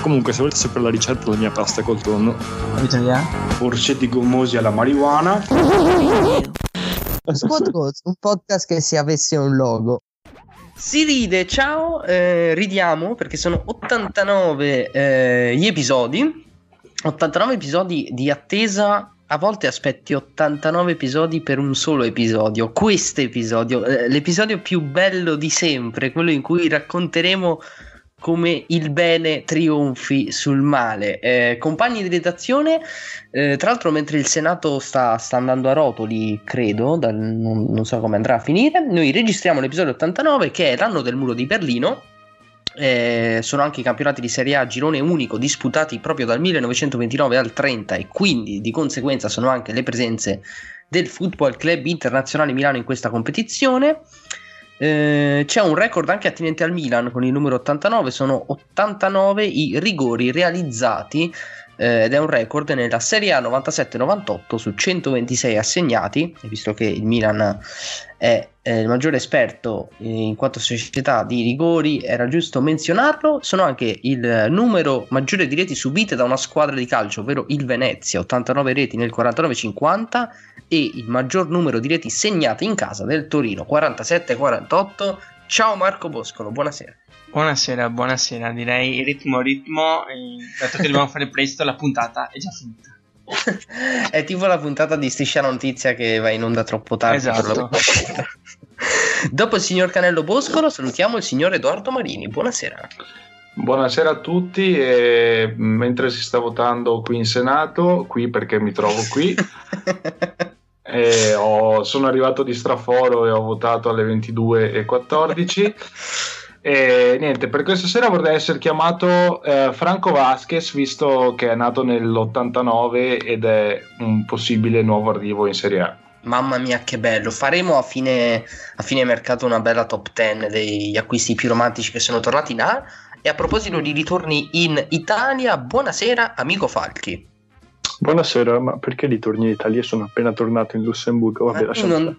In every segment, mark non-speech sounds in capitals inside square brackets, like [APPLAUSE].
Comunque, se volete sapere la ricetta della mia pasta col tonno? Orsetti gommosi alla marijuana. Goals, un podcast che se avesse un logo. Si ride, ciao, eh, ridiamo perché sono 89 eh, gli episodi, 89 episodi di attesa, a volte aspetti 89 episodi per un solo episodio, questo episodio, eh, l'episodio più bello di sempre, quello in cui racconteremo come il bene trionfi sul male. Eh, compagni di redazione, eh, tra l'altro mentre il Senato sta, sta andando a rotoli, credo, dal- non, non so come andrà a finire, noi registriamo l'episodio 89 che è l'anno del muro di Berlino. Eh, sono anche i campionati di Serie A girone unico disputati proprio dal 1929 al 30 e quindi di conseguenza sono anche le presenze del Football Club Internazionale Milano in questa competizione. Eh, c'è un record anche attinente al Milan con il numero 89, sono 89 i rigori realizzati eh, ed è un record nella Serie A 97-98 su 126 assegnati, visto che il Milan è eh, il maggiore esperto in quanto società di rigori, era giusto menzionarlo, sono anche il numero maggiore di reti subite da una squadra di calcio, ovvero il Venezia, 89 reti nel 49-50 e il maggior numero di reti segnate in casa del Torino, 47-48. Ciao Marco Boscolo, buonasera. Buonasera, buonasera. Direi ritmo, ritmo. dato che dobbiamo fare presto, la puntata è già finita. [LAUGHS] È tipo la puntata di Striscia la Notizia che va in onda troppo tardi. Esatto. [LAUGHS] Dopo il signor Canello Boscolo, salutiamo il signor Edoardo Marini. Buonasera. Buonasera a tutti. E mentre si sta votando qui in Senato, qui perché mi trovo qui, [LAUGHS] e ho- sono arrivato di straforo e ho votato alle 22.14. E niente, per questa sera vorrei essere chiamato eh, Franco Vasquez, visto che è nato nell'89 ed è un possibile nuovo arrivo in Serie A. Mamma mia, che bello! Faremo a fine, a fine mercato una bella top 10 degli acquisti più romantici che sono tornati in A. E a proposito di ritorni in Italia, buonasera, amico Falchi. Buonasera, ma perché ritorni in Italia? Sono appena tornato in Lussemburgo. Vabbè, tu lasciamo non,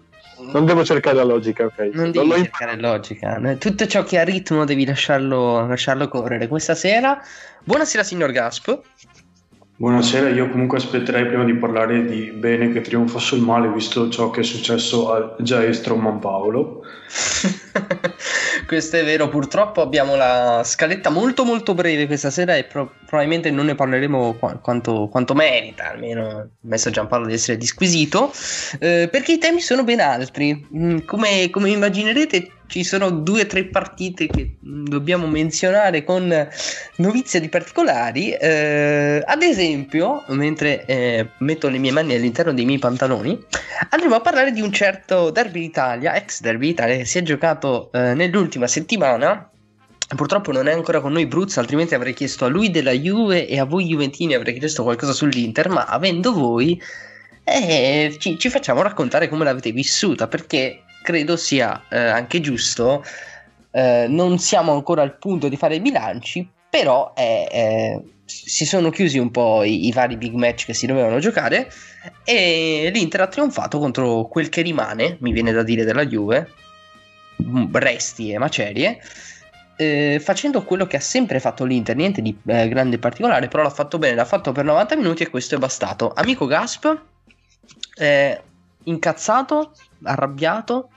non devo cercare la logica, ok? non devi cercare logica. Tutto ciò che ha ritmo devi lasciarlo, lasciarlo correre. Questa sera, buonasera, signor Gasp. Buonasera, io comunque aspetterei prima di parlare di bene che trionfa sul male, visto ciò che è successo al Giaestro Manpaolo. [LAUGHS] Questo è vero, purtroppo abbiamo la scaletta molto molto breve questa sera e pro- probabilmente non ne parleremo qua- quanto, quanto merita, almeno messo a Giampaolo di essere disquisito, eh, perché i temi sono ben altri. Mm, come, come immaginerete ci sono due o tre partite che dobbiamo menzionare con novizie di particolari. Eh, ad esempio, mentre eh, metto le mie mani all'interno dei miei pantaloni, andremo a parlare di un certo Derby d'Italia, ex Derby d'Italia, che si è giocato eh, nell'ultima settimana. Purtroppo non è ancora con noi Bruzza, altrimenti avrei chiesto a lui della Juve e a voi Juventini avrei chiesto qualcosa sull'Inter, ma avendo voi eh, ci, ci facciamo raccontare come l'avete vissuta, perché credo sia eh, anche giusto. eh, non siamo ancora al punto di fare i bilanci, però eh, eh, si sono chiusi un po' i, i vari big match che si dovevano giocare e l'Inter ha trionfato contro quel che rimane, mi viene da dire, della Juve, m- resti e macerie, eh, facendo quello che ha sempre fatto l'Inter, niente di eh, grande particolare, però l'ha fatto bene, l'ha fatto per 90 minuti e questo è bastato. Amico Gasp, eh, incazzato, arrabbiato,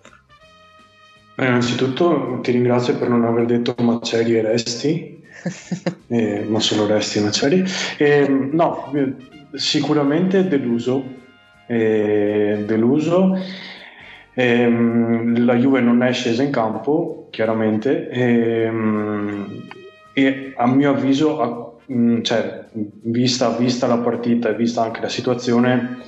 Eh, innanzitutto ti ringrazio per non aver detto Maceri e Resti, [LAUGHS] eh, ma solo Resti e Maceri. Eh, no, eh, sicuramente deluso, eh, deluso. Ehm, la Juve non è scesa in campo, chiaramente, ehm, e a mio avviso, a- mh, cioè, vista, vista la partita e vista anche la situazione,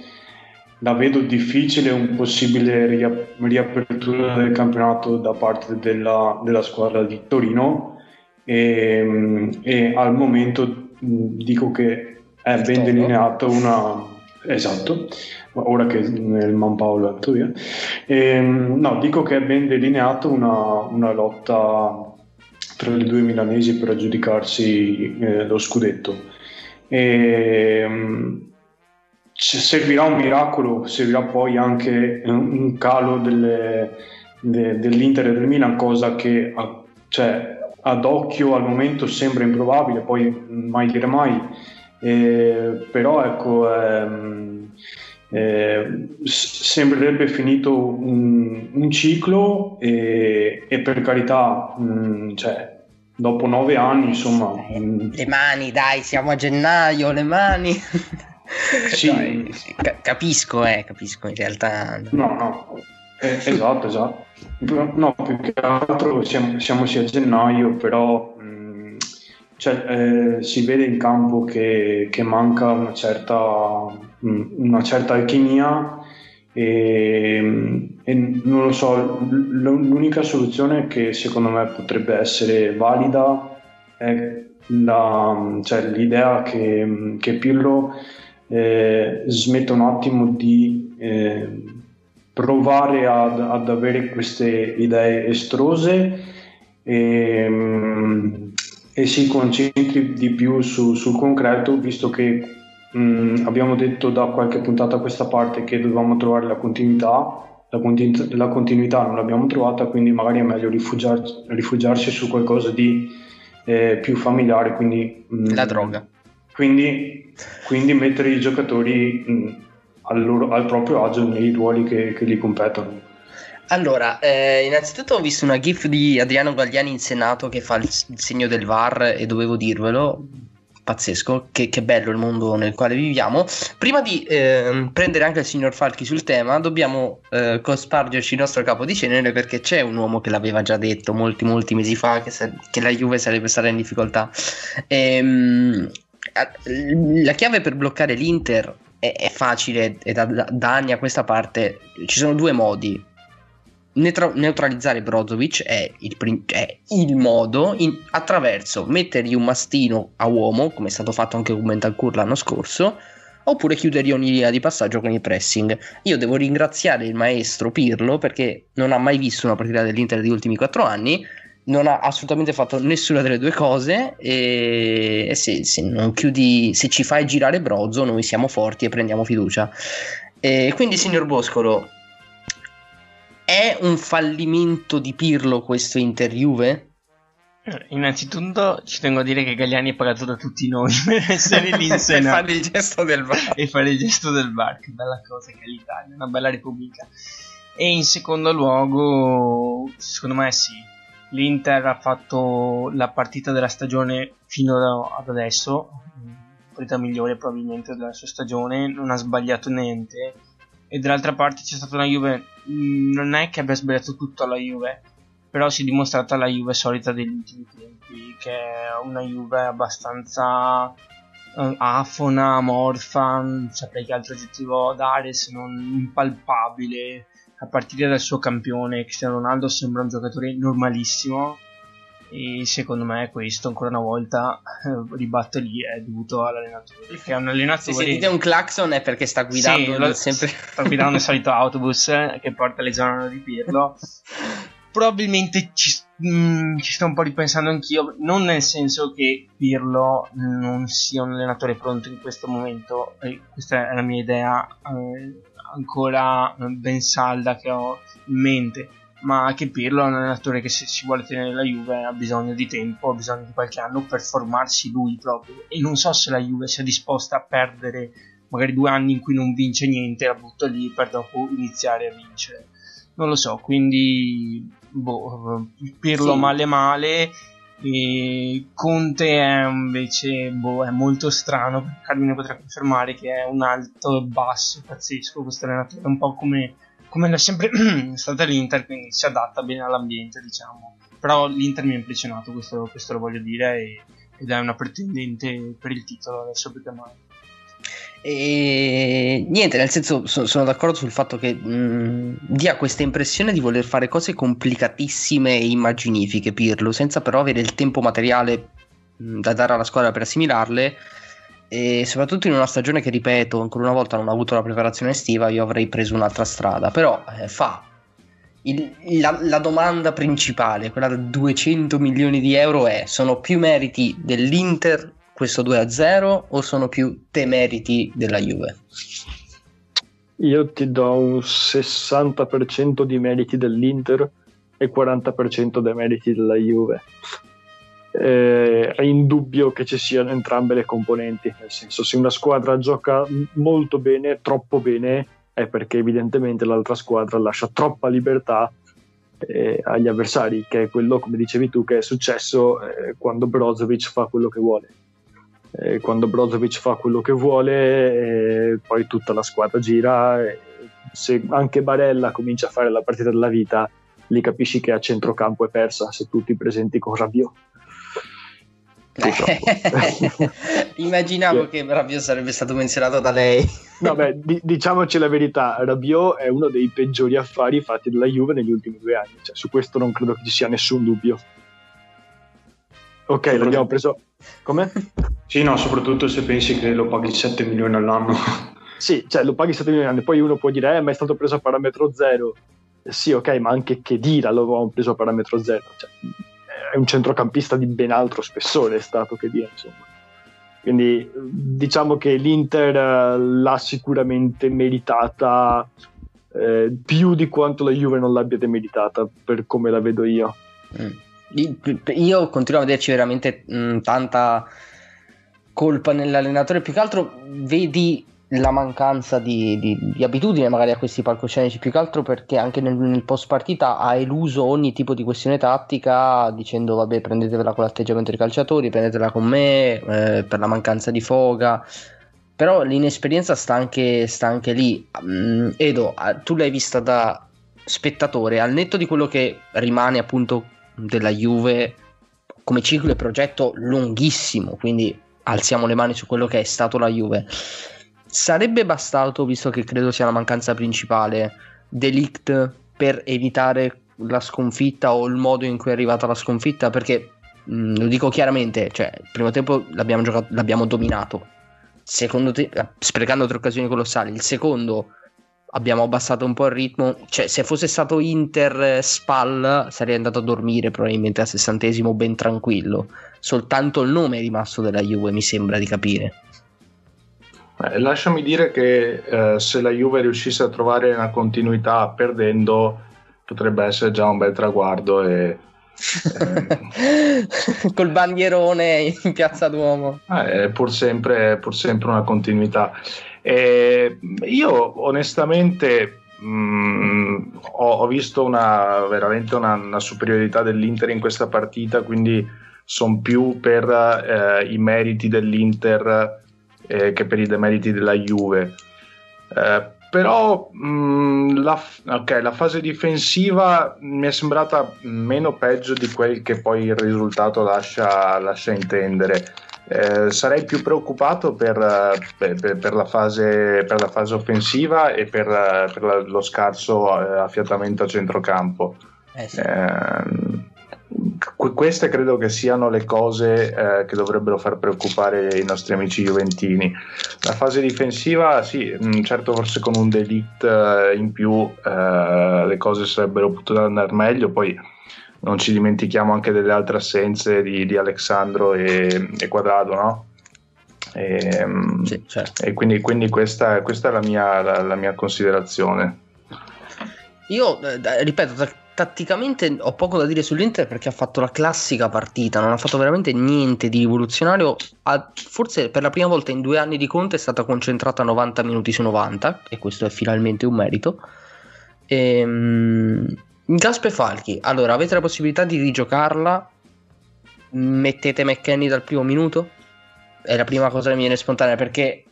la vedo difficile un possibile ria- riapertura del campionato da parte della, della squadra di Torino e, e al momento dico che è ben Torino. delineato una Esatto, ora che il Manpaolo è andato via. Ehm, no, dico che è ben delineato una, una lotta tra le due milanesi per aggiudicarsi eh, lo scudetto. E, um, servirà un miracolo, servirà poi anche un calo delle, de, dell'Inter e del Milan, cosa che a, cioè, ad occhio al momento sembra improbabile, poi mai dire mai. Eh, però ecco, ehm, eh, sembrerebbe finito un, un ciclo e, e, per carità, mh, mm, cioè, dopo nove anni, insomma... Eh, le mani, dai, siamo a gennaio, le mani. [LAUGHS] [LAUGHS] Sì. Dai, capisco, eh, capisco, in realtà... No, no, eh, esatto, esatto. No, più che altro siamo, siamo sì a gennaio, però cioè, eh, si vede in campo che, che manca una certa, una certa alchimia e, e, non lo so, l'unica soluzione che secondo me potrebbe essere valida è la, cioè, l'idea che, che Pirlo eh, smetta un attimo di eh, provare ad, ad, avere queste idee estrose e, e si concentri di più su, sul concreto, visto che mh, abbiamo detto da qualche puntata a questa parte che dovevamo trovare la continuità, la, continu- la continuità non l'abbiamo trovata, quindi magari è meglio rifugiarsi, rifugiarsi su qualcosa di eh, più familiare. Quindi, mh, la droga. Quindi, quindi mettere i giocatori mh, al, loro, al, proprio agio nei ruoli che, che gli competono. Allora, eh, innanzitutto ho visto una gif di Adriano Gagliani in Senato che fa il, il segno del VAR e dovevo dirvelo. Pazzesco, che, che, bello il mondo nel quale viviamo. Prima di eh, prendere anche il signor Falchi sul tema, dobbiamo eh, cospargerci il nostro capo di cenere perché c'è un uomo che l'aveva già detto molti, molti mesi fa che, se, che la Juve sarebbe stata in difficoltà. Ehm, la chiave per bloccare l'Inter è, è facile, è da, da anni a questa parte. Ci sono due modi Neutra- neutralizzare Brozovic è il, è il modo in- attraverso mettergli un mastino a uomo, come è stato fatto anche con Bentancur l'anno scorso, oppure chiudergli ogni linea di passaggio con il pressing. Io devo ringraziare il maestro Pirlo perché non ha mai visto una partita dell'Inter degli ultimi quattro anni, non ha assolutamente fatto nessuna delle due cose e, e se, se, chiudi, se, ci fai girare Brozo noi siamo forti e prendiamo fiducia. E quindi signor Boscolo, è un fallimento di Pirlo questo Inter? Eh, innanzitutto ci tengo a dire che Gagliani è pagato da tutti noi [LAUGHS] per essere lì in Senato fare il gesto del bar e fare il gesto del bar, che bella cosa che è l'Italia, una bella repubblica. E in secondo luogo, secondo me sì, l'Inter ha fatto la partita della stagione fino ad adesso, la partita migliore probabilmente della sua stagione, non ha sbagliato niente. E dall'altra parte c'è stata una Juve mm, non è che abbia sbagliato tutto alla Juve però si è dimostrata la Juve solita degli ultimi tempi che è una Juve abbastanza uh, afona, amorfa non saprei che altro aggettivo dare se non impalpabile a partire dal suo campione Cristiano Ronaldo sembra un giocatore normalissimo e secondo me questo ancora una volta ribatto lì è dovuto all'allenatore che è un allenatore se sentite un clacson è perché sta guidando sì, lo, sempre. [LAUGHS] sta guidando il solito autobus che porta le zone di Pirlo. [LAUGHS] Probabilmente ci, mh, mm, ci, sto un po' ripensando anch'io non nel senso che Pirlo non sia un allenatore pronto in questo momento e questa è la mia idea eh, ancora ben salda che ho in mente ma che Pirlo è un allenatore che se si vuole tenere la Juve ha bisogno di tempo, ha bisogno di qualche anno per formarsi lui proprio e non so se la Juve sia disposta a perdere magari due anni in cui non vince niente, la butto lì per dopo iniziare a vincere. Non lo so, quindi boh, Pirlo sì. male male e Conte è invece boh, è molto strano, Carmine potrà confermare che è un alto e basso pazzesco questo allenatore, è un po' come come [CLEARS THROAT] è sempre stata l'Inter, quindi si adatta bene all'ambiente, diciamo. Però l'Inter mi ha impressionato, questo, questo lo voglio dire, e, ed è una pretendente per il titolo adesso più che mai. E niente, nel senso so, sono d'accordo sul fatto che mh, dia questa impressione di voler fare cose complicatissime e immaginifiche Pirlo, senza però avere il tempo materiale mh, da dare alla squadra per assimilarle. E soprattutto in una stagione che ripeto ancora una volta non ha avuto la preparazione estiva io avrei preso un'altra strada. Però eh, fa. Il, la, la, domanda principale quella da 200 milioni di euro è sono più meriti dell'Inter questo 2-0 o sono più te meriti della Juve? Io ti do un 60% di meriti dell'Inter e 40% dei meriti della Juve eh, è indubbio che ci siano entrambe le componenti, nel senso se una squadra gioca molto bene, troppo bene, è perché evidentemente l'altra squadra lascia troppa libertà eh, agli avversari, che è quello, come dicevi tu, che è successo eh, quando Brozovic fa quello che vuole. Eh, quando Brozovic fa quello che vuole, eh, poi tutta la squadra gira. se anche Barella comincia a fare la partita della vita, lì capisci che a centrocampo è persa se tu ti presenti con Rabiot. [LAUGHS] Immaginavo che Rabiot sarebbe stato menzionato da lei. no, beh, di- diciamoci la verità: Rabiot è uno dei peggiori affari fatti dalla Juve negli ultimi due anni. Cioè, su questo non credo che ci sia nessun dubbio. Ok, l'abbiamo preso. Come? Sì, no, soprattutto se pensi che lo paghi 7 milioni all'anno. Sì, cioè lo paghi 7 milioni all'anno, poi uno può dire, eh, ma è stato preso a parametro zero. Sì, ok, ma anche che dira lo avevamo preso a parametro zero. Cioè, è un centrocampista di ben altro spessore, è stato che dire, insomma. Quindi diciamo che l'Inter eh, l'ha sicuramente meritata eh, più di quanto la Juve non l'abbia demeritata, per come la vedo io. Mm. Io continuo a vederci veramente mh, mm, tanta colpa nell'allenatore, più che altro vedi la mancanza di, di, di, abitudine magari a questi palcoscenici. Più che altro perché anche nel, nel, post partita ha eluso ogni tipo di questione tattica dicendo vabbè prendetela con l'atteggiamento dei calciatori prendetela con me eh, per la mancanza di foga. Però l'inesperienza sta anche, sta anche lì. Mm, Edo tu l'hai vista da spettatore al netto di quello che rimane appunto della Juve come ciclo e progetto lunghissimo quindi alziamo le mani su quello che è stato la Juve Sarebbe bastato, visto che credo sia la mancanza principale, Delict per evitare la sconfitta o il modo in cui è arrivata la sconfitta? Perché mh, mm, lo dico chiaramente, cioè, il primo tempo l'abbiamo, giocato, l'abbiamo dominato, secondo te, sprecando tre occasioni colossali. Il secondo abbiamo abbassato un po' il ritmo. Cioè, se fosse stato Inter eh, Spal, sarei andato a dormire probabilmente al sessantesimo ben tranquillo. Soltanto il nome è rimasto della Juve, mi sembra di capire. Eh, lasciami dire che eh, se la Juve riuscisse a trovare una continuità perdendo potrebbe essere già un bel traguardo e, eh, [LAUGHS] col bandierone in piazza Duomo eh, è pur sempre, pur sempre una continuità e io onestamente mh, mm, ho, ho, visto una, veramente una, una, superiorità dell'Inter in questa partita quindi sono più per eh, i meriti dell'Inter eh, che per i demeriti della Juve. Eh, però mh, mm, la, okay, la, fase difensiva mi è sembrata meno peggio di quel che poi il risultato lascia, lascia intendere. Eh, sarei più preoccupato per, per, per, la fase, per, la fase, offensiva e per, la, lo scarso eh, affiatamento a centrocampo. Eh sì. Queste credo che siano le cose eh, che dovrebbero far preoccupare i nostri amici juventini. La fase difensiva, sì, mm, certo forse con un delict eh, in più eh, le cose sarebbero potute andare meglio, poi non ci dimentichiamo anche delle altre assenze di, di Alexandro e, e, Quadrado, no? E, mm, sì, certo. e quindi, quindi, questa, questa è la mia, la, la mia considerazione. Io, eh, ripeto, tatticamente ho poco da dire sull'Inter perché ha fatto la classica partita, non ha fatto veramente niente di rivoluzionario. Ha, forse per la prima volta in due anni di Conte è stata concentrata 90 minuti su 90 e questo è finalmente un merito. Ehm, Gaspe Falchi, allora avete la possibilità di rigiocarla, mettete McKenny dal primo minuto? È la prima cosa che mi viene spontanea perché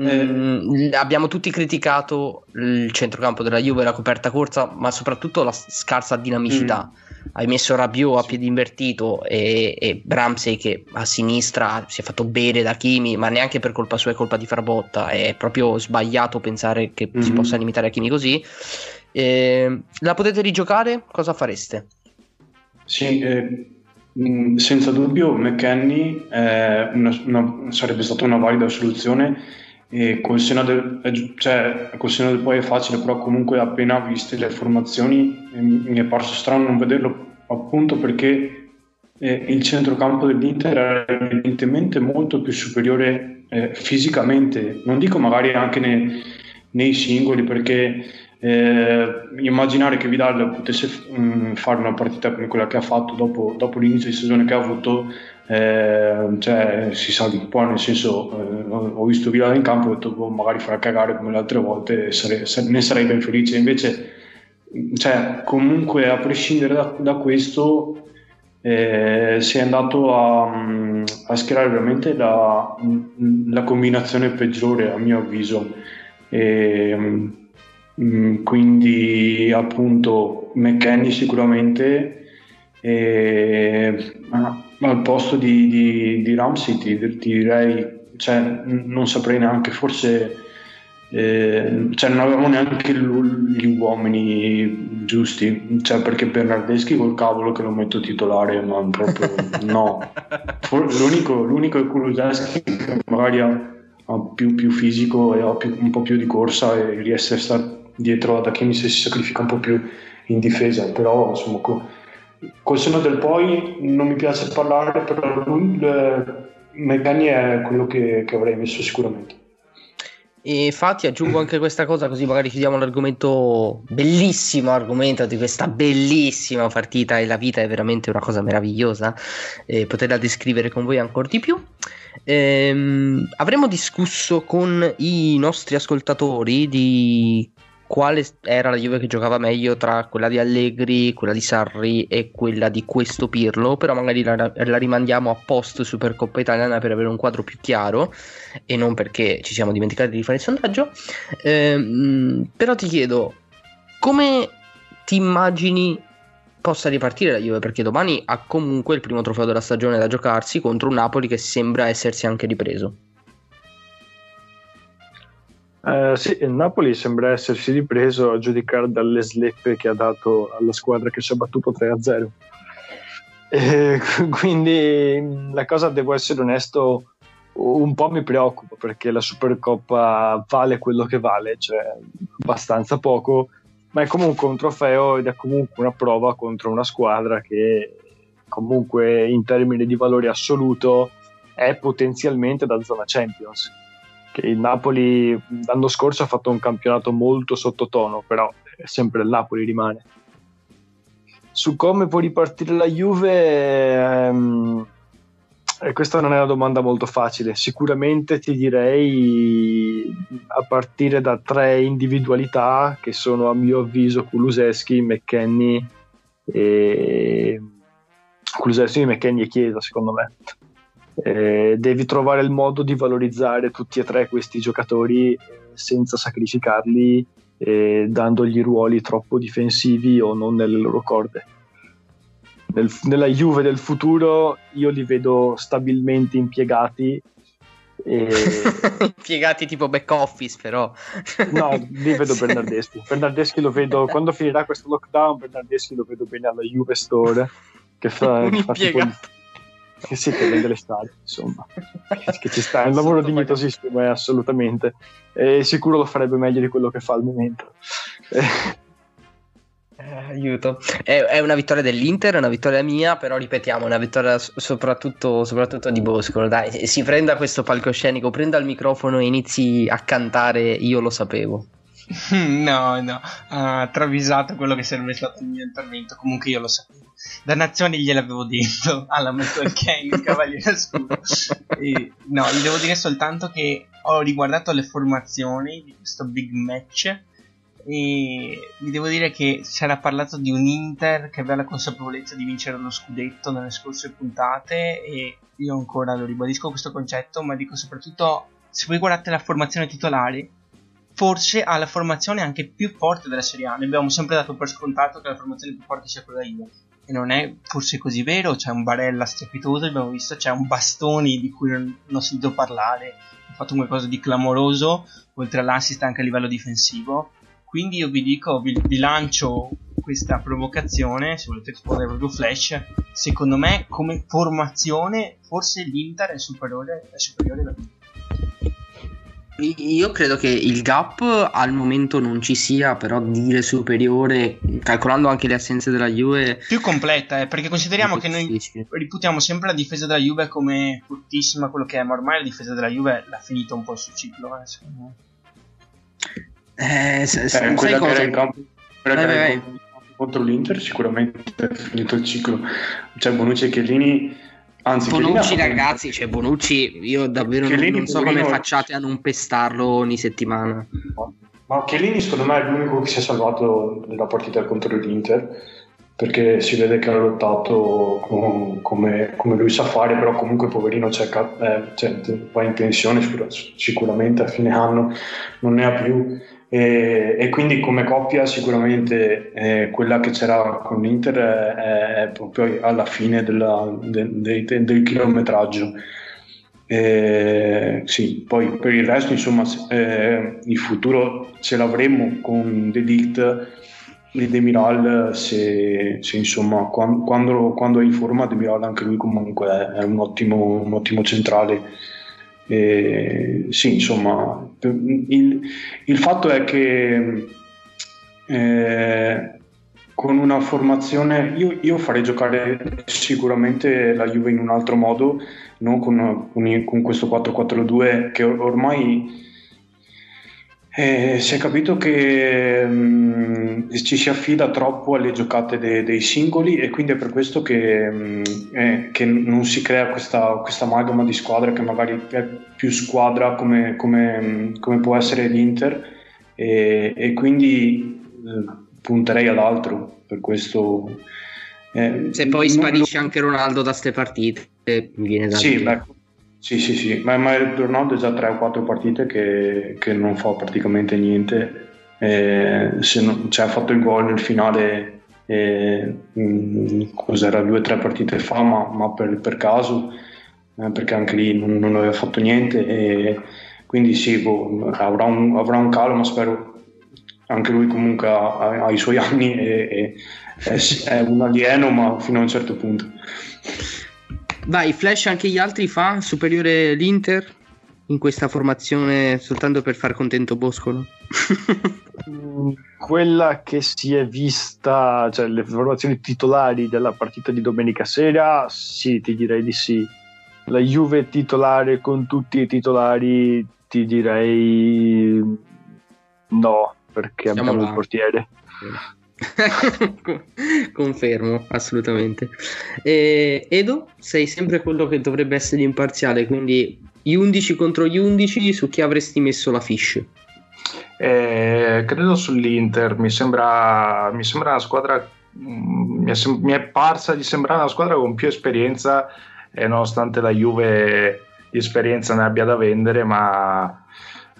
Mm, abbiamo tutti criticato il centrocampo della Juve, la coperta corsa, ma soprattutto la scarsa dinamicità. Mm. Hai messo Rabiot a piedi invertito e, e Bramsey che a sinistra si è fatto bere da Kimi, ma neanche per colpa sua è colpa di Frabotta. È proprio sbagliato pensare che mm. si possa limitare a Kimi così. Eh, la potete rigiocare? Cosa fareste? Sì, eh, senza dubbio McKenny una, una, sarebbe stata una valida soluzione e col seno, del, cioè, col seno del poi è facile, però comunque appena viste le formazioni mi è parso strano non vederlo appunto perché eh, il centrocampo dell'Inter era evidentemente molto più superiore eh, fisicamente, non dico magari anche nei, nei singoli perché eh, immaginare che Vidal potesse mh, mm, fare una partita come quella che ha fatto dopo, dopo l'inizio di stagione che ha avuto eh, cioè, si sa un po' nel senso eh, ho visto Vidal in campo e ho detto boh, magari farà cagare come le altre volte sare, ne sarei ben felice. Invece cioè, comunque a prescindere da, da questo eh, si è andato a, a schierare veramente la, la, combinazione peggiore a mio avviso. E, Mm, quindi appunto McKenny sicuramente e, al posto di, di, di Ramsey ti, ti, direi cioè, non saprei neanche forse eh, cioè non avevamo neanche gli uomini giusti. Cioè perché Bernardeschi col cavolo che lo metto titolare ma proprio [LAUGHS] no. L'unico, l'unico è Kuluseschi che magari ha, ha più, più, fisico e ha più, un po' più di corsa e riesce a stare dietro ad Hakimi se si sacrifica un po' più in difesa, però insomma co- col seno del poi non mi piace parlare, però lui, Megani è quello che, che avrei messo sicuramente. E infatti aggiungo anche questa cosa così magari chiudiamo l'argomento, bellissimo argomento di questa bellissima partita e la vita è veramente una cosa meravigliosa, e poterla descrivere con voi ancora di più. Ehm, avremo discusso con i nostri ascoltatori di quale era la Juve che giocava meglio tra quella di Allegri, quella di Sarri e quella di questo Pirlo, però magari la, la rimandiamo a post Supercoppa Italiana per avere un quadro più chiaro e non perché ci siamo dimenticati di fare il sondaggio. Eh, però ti chiedo, come ti immagini possa ripartire la Juve? Perché domani ha comunque il primo trofeo della stagione da giocarsi contro un Napoli che sembra essersi anche ripreso. Eh, sì, il Napoli sembra essersi ripreso a giudicare dalle sleppe che ha dato alla squadra che si è battuto 3-0. E, [LAUGHS] quindi la cosa, devo essere onesto, un po' mi preoccupa perché la Supercoppa vale quello che vale, cioè abbastanza poco, ma è comunque un trofeo ed è comunque una prova contro una squadra che comunque in termini di valore assoluto è potenzialmente da zona Champions il Napoli l'anno scorso ha fatto un campionato molto sottotono, però sempre il Napoli rimane. Su come può ripartire la Juve, ehm, eh, questa non è una domanda molto facile. Sicuramente ti direi a partire da tre individualità che sono a mio avviso Kuluseschi, McKenny e Kuluseschi, McKenny e Chiesa, secondo me eh, devi trovare il modo di valorizzare tutti e tre questi giocatori eh, senza sacrificarli eh, dandogli ruoli troppo difensivi o non nelle loro corde. Nel, nella Juve del futuro io li vedo stabilmente impiegati. E... [LAUGHS] impiegati tipo back office però no, lì vedo [LAUGHS] Bernardeschi Bernardeschi lo vedo quando finirà questo lockdown Bernardeschi lo vedo bene alla Juve Store che fa, [LAUGHS] che fa tipo che si vende le strade, insomma, che ci sta, è un lavoro dignitosissimo, è assolutamente, e sicuro lo farebbe meglio di quello che fa al momento. Eh, aiuto, è, è, una vittoria dell'Inter, è una vittoria mia, però ripetiamo, è una vittoria soprattutto, soprattutto di Bosco. Dai, si prenda questo palcoscenico, prenda il microfono e inizi a cantare Io lo sapevo. [LAUGHS] No, no, ha travisato quello che sarebbe stato il mio intervento. Comunque io lo sapevo. Da nazione gliel'avevo detto [LAUGHS] alla Metal Kane, il Cavaliere Scuro. E, no, gli devo dire soltanto che ho riguardato le formazioni di questo big match e vi devo dire che si era parlato di un Inter che aveva la consapevolezza di vincere lo scudetto nelle scorse puntate e io ancora lo ribadisco questo concetto, ma dico soprattutto se voi guardate la formazione titolare forse ha la formazione anche più forte della Serie A. Noi abbiamo sempre dato per scontato che la formazione più forte sia quella Juve. E non è forse così vero, c'è un Barella strepitoso, abbiamo visto, c'è un Bastoni di cui non, non ho sentito parlare, ha fatto qualcosa di clamoroso, oltre all'assist anche a livello difensivo. Quindi io vi dico, vi, vi lancio questa provocazione, se volete rispondere proprio Flash, secondo me come formazione forse l'Inter è superiore, è superiore da io credo che il gap al momento non ci sia, però dire superiore, calcolando anche le assenze della Juve, più completa, eh, perché consideriamo che noi riputiamo sempre la difesa della Juve come fortissima quello che è, ma ormai la difesa della Juve l'ha finito un po' il suo ciclo, eh, secondo me. Eh, se, se, eh, quella che era in campo, vai, vai. contro l'Inter sicuramente è finito il ciclo. Cioè Bonucci e Chiellini Anzi, Bonucci, ragazzi, cioè Bonucci, io davvero Chiellini, non, so come facciate a non pestarlo ogni settimana. Ma Chiellini, secondo me, è l'unico che si è salvato nella partita contro l'Inter perché si vede che ha lottato con, come, come, lui sa fare, però comunque poverino eh, cioè, va in pensione sicuramente a fine anno, non ne ha più e, e, quindi come coppia sicuramente eh, quella che c'era con l'Inter è, è proprio alla fine della, de, de, de, del chilometraggio. Eh, sì, poi per il resto, insomma, eh, il futuro ce l'avremo con De Ligt e Demiral se, se insomma quando, quando, è in forma Demiral anche lui comunque è, è un, ottimo, un ottimo centrale e, sì, insomma, il, il, fatto è che eh, con una formazione, io, io, farei giocare sicuramente la Juve in un altro modo, non con, con, con questo 4-4-2 che ormai eh, si è capito che mh, mm, ci si affida troppo alle giocate de- dei singoli e quindi è per questo che, mh, mm, eh, che non si crea questa, questa, amalgama di squadra che magari è più squadra come, come, mh, come può essere l'Inter e, e quindi eh, punterei ad altro per questo. Eh, Se poi sparisce non... anche Ronaldo da ste partite, viene da sì, beh, sì, sì, sì, ma, ma Ronaldo è già 3 o 4 partite che, che non fa praticamente niente. Eh, non, cioè, ha fatto il gol nel finale, eh, mh, cos'era, due o tre partite fa, ma, ma per, per, caso, eh, perché anche lì non, non, aveva fatto niente. E quindi sì, boh, avrà, un, avrà, un, calo, ma spero anche lui comunque ha, ha i suoi anni e, e è, è un alieno, ma fino a un certo punto. Vai, Flash anche gli altri fa superiore l'Inter in questa formazione soltanto per far contento Boscolo? Mm, quella che si è vista, cioè le formazioni titolari della partita di domenica sera, sì, ti direi di sì. La Juve titolare con tutti i titolari, ti direi no, perché Siamo abbiamo là. il portiere. [LAUGHS] Confermo, assolutamente. E, Edo, sei sempre quello che dovrebbe essere imparziale, quindi gli 11 contro gli 11, su chi avresti messo la fish? Eh, credo sull'Inter, mi sembra, mi sembra una squadra, mm, mi è, mi è, parsa di sembrare una squadra con più esperienza, e nonostante la Juve di esperienza ne abbia da vendere, ma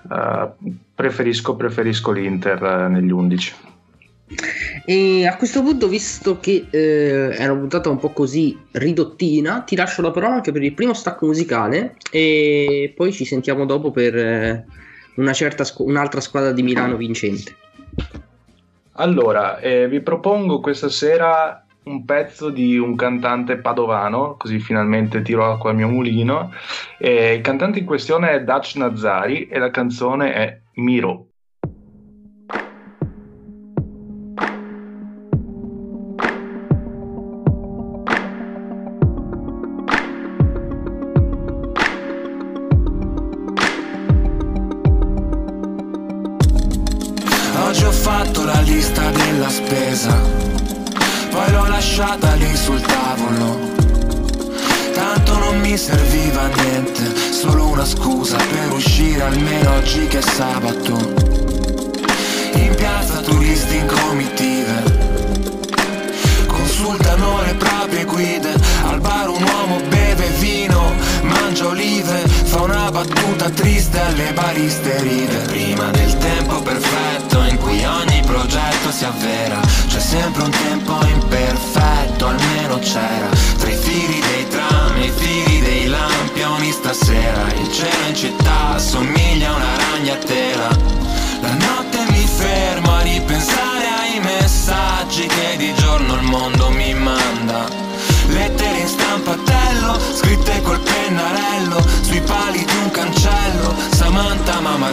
uh, preferisco, preferisco l'Inter eh, negli 11. E a questo punto, visto che eh, è una puntata un po' così ridottina, ti lascio la parola anche per il primo stacco musicale e poi ci sentiamo dopo per eh, una certa squ- un'altra squadra di Milano vincente. Allora, eh, vi propongo questa sera un pezzo di un cantante padovano, così finalmente tiro acqua al mio mulino. il cantante in questione è Dutch Nazari e la canzone è Miro.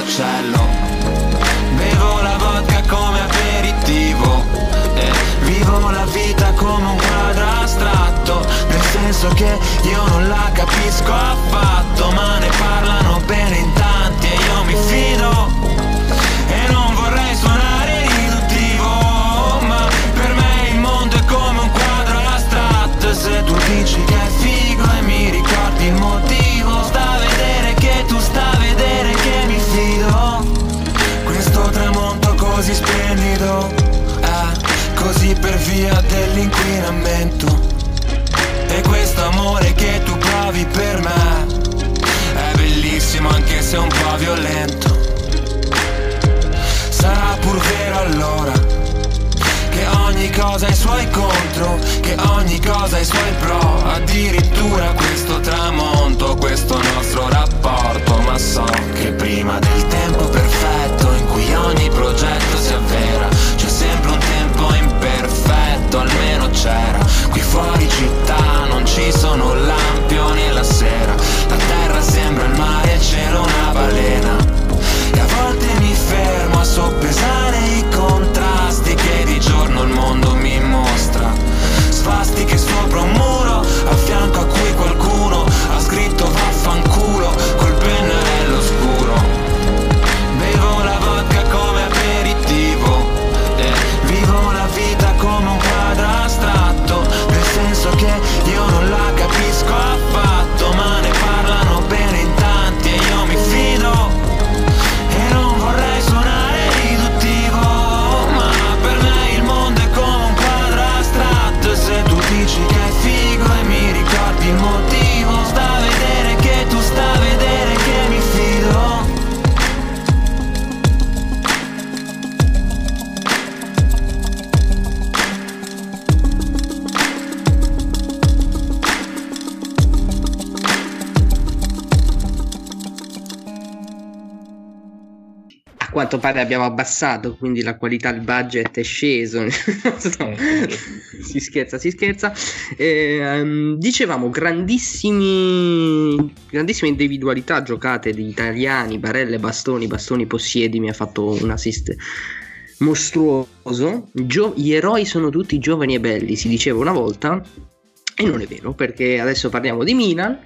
L'uccello Bevo la vodka come aperitivo E vivo la vita come un quadro astratto Nel senso che io non la capisco affatto Ma ne parlano bene in tanti e io mi fido via dell'inquinamento. E questo amore che tu provi per me È bellissimo anche se un po' violento. Sarà pur vero allora che ogni cosa ha i suoi contro, che ogni cosa ha i suoi pro, addirittura questo tramonto, questo nostro rapporto, ma so che prima del tempo perfetto in cui ogni progetto si avvera, c'è sempre un tempo c'era, qui fuori città non ci sono lampioni la sera, la terra sembra il mare e cielo una balena. E a volte mi fermo a soppesare i contrasti che di giorno il mondo mi mostra. Sfastiche sopra un muro, a fianco a pare abbiamo abbassato, quindi la qualità del budget è sceso. [LAUGHS] No, si scherza, si scherza. Eh, ehm, dicevamo grandissimi, grandissime individualità giocate di italiani, Barelle, Bastoni, Bastoni Possiedi mi ha fatto un assist mostruoso. Gio- gli eroi sono tutti giovani e belli, si diceva una volta. E non è vero, perché adesso parliamo di Milan,